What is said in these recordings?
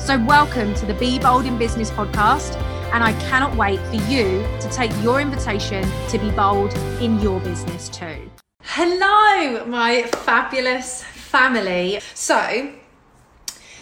So, welcome to the Be Bold in Business podcast. And I cannot wait for you to take your invitation to be bold in your business too. Hello, my fabulous family. So,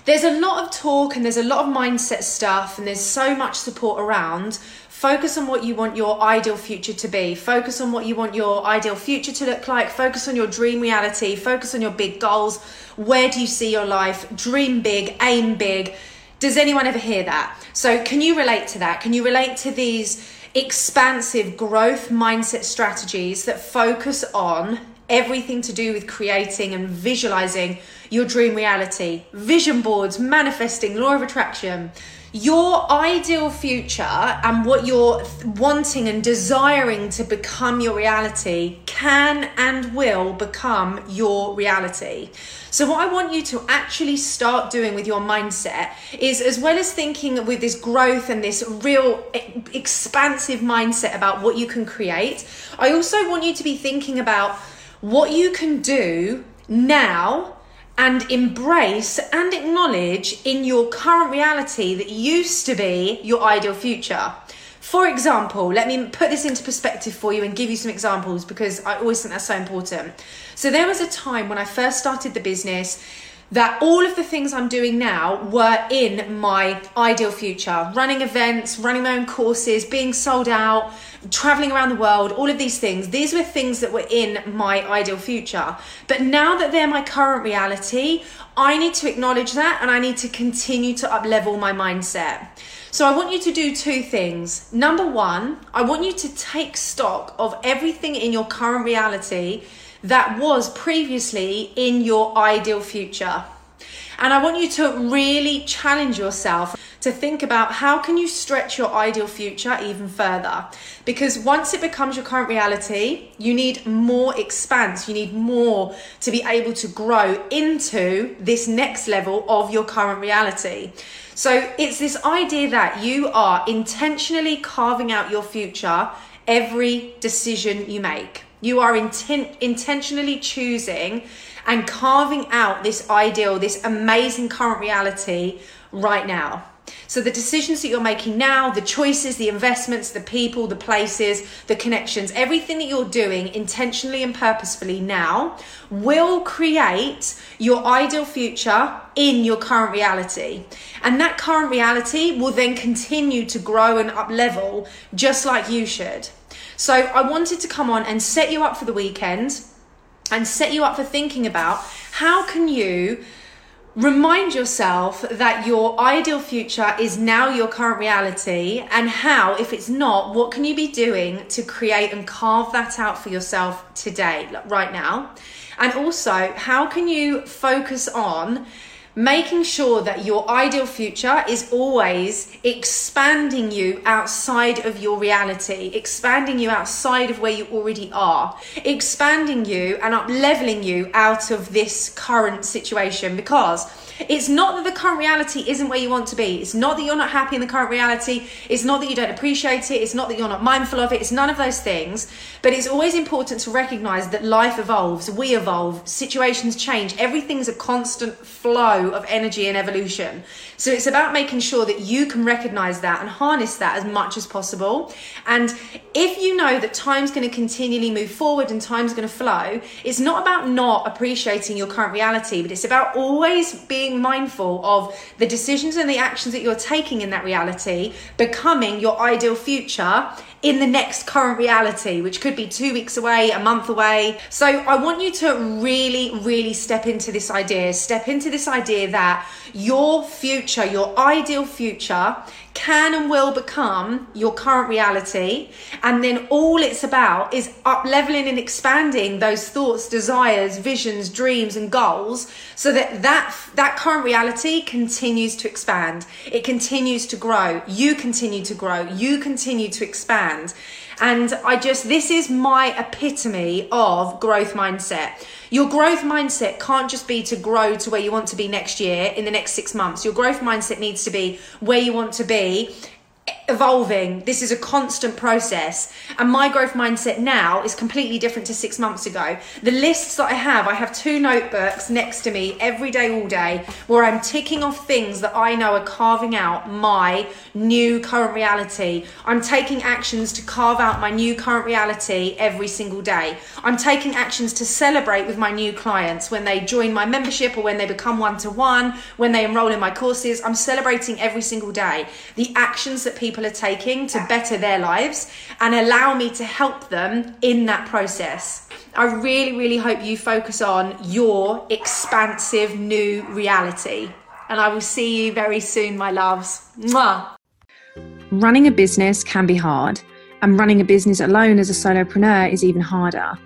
there's a lot of talk and there's a lot of mindset stuff, and there's so much support around Focus on what you want your ideal future to be. Focus on what you want your ideal future to look like. Focus on your dream reality. Focus on your big goals. Where do you see your life? Dream big, aim big. Does anyone ever hear that? So, can you relate to that? Can you relate to these expansive growth mindset strategies that focus on everything to do with creating and visualizing your dream reality? Vision boards, manifesting, law of attraction your ideal future and what you're wanting and desiring to become your reality can and will become your reality. So, what I want you to actually start doing with your mindset is as well as thinking with this growth and this real expansive mindset about what you can create, I also want you to be thinking about what you can do now and embrace and acknowledge in your current reality that used to be your ideal future. For example, let me put this into perspective for you and give you some examples because I always think that's so important. So, there was a time when I first started the business that all of the things I'm doing now were in my ideal future running events, running my own courses, being sold out, traveling around the world, all of these things. These were things that were in my ideal future. But now that they're my current reality, I need to acknowledge that and I need to continue to up level my mindset. So I want you to do two things. Number one, I want you to take stock of everything in your current reality that was previously in your ideal future. And I want you to really challenge yourself to think about how can you stretch your ideal future even further? Because once it becomes your current reality you need more expanse. You need more to be able to grow into this next level of your current reality. So it's this idea that you are intentionally carving out your future every decision you make you are intent, intentionally choosing and carving out this ideal, this amazing current reality right now. So, the decisions that you're making now, the choices, the investments, the people, the places, the connections, everything that you're doing intentionally and purposefully now will create your ideal future in your current reality. And that current reality will then continue to grow and up level just like you should. So I wanted to come on and set you up for the weekend and set you up for thinking about how can you remind yourself that your ideal future is now your current reality and how if it's not what can you be doing to create and carve that out for yourself today right now? And also how can you focus on making sure that your ideal future is always expanding you outside of your reality, expanding you outside of where you already are, expanding you and up leveling you out of this current situation because it's not that the current reality isn't where you want to be. It's not that you're not happy in the current reality. It's not that you don't appreciate it. It's not that you're not mindful of it. It's none of those things. But it's always important to recognize that life evolves, we evolve, situations change. Everything's a constant flow of energy and evolution. So it's about making sure that you can recognize that and harness that as much as possible. And if you know that time's going to continually move forward and time's going to flow, it's not about not appreciating your current reality, but it's about always being mindful of the decisions and the actions that you're taking in that reality becoming your ideal future in the next current reality, which could be two weeks away, a month away. So I want you to really, really step into this idea, step into this idea that your future, your ideal future, can and will become your current reality. And then all it's about is up leveling and expanding those thoughts, desires, visions, dreams, and goals so that that, that current reality continues to expand. It continues to grow. You continue to grow. You continue to expand. And I just, this is my epitome of growth mindset. Your growth mindset can't just be to grow to where you want to be next year in the next six months. Your growth mindset needs to be where you want to be evolving. This is a constant process. And my growth mindset now is completely different to six months ago. The lists that I have, I have two notebooks next to me every day, all day, where I'm ticking off things that I know are carving out my new current reality. I'm taking actions to carve out my new current reality every single day. I'm taking actions to celebrate with my new clients when they join my membership or when they become one to one, when they enroll in my courses. I'm celebrating every single day. The actions that people are taking to better their lives and allow me to help them in that process. I really, really hope you focus on your expansive new reality. And I will see you very soon, my loves. Mwah. Running a business can be hard, and running a business alone as a solopreneur is even harder.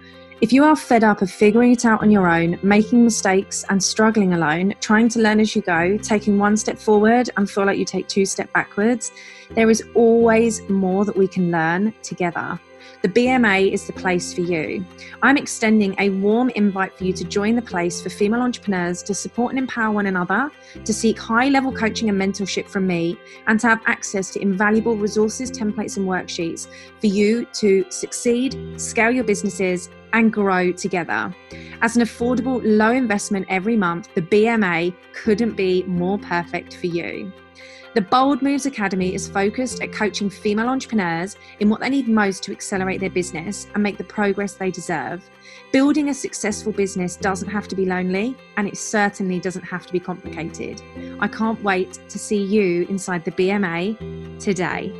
If you are fed up of figuring it out on your own, making mistakes and struggling alone, trying to learn as you go, taking one step forward and feel like you take two steps backwards, there is always more that we can learn together. The BMA is the place for you. I'm extending a warm invite for you to join the place for female entrepreneurs to support and empower one another, to seek high level coaching and mentorship from me, and to have access to invaluable resources, templates, and worksheets for you to succeed, scale your businesses, and grow together. As an affordable, low investment every month, the BMA couldn't be more perfect for you. The Bold Moves Academy is focused at coaching female entrepreneurs in what they need most to accelerate their business and make the progress they deserve. Building a successful business doesn't have to be lonely, and it certainly doesn't have to be complicated. I can't wait to see you inside the BMA today.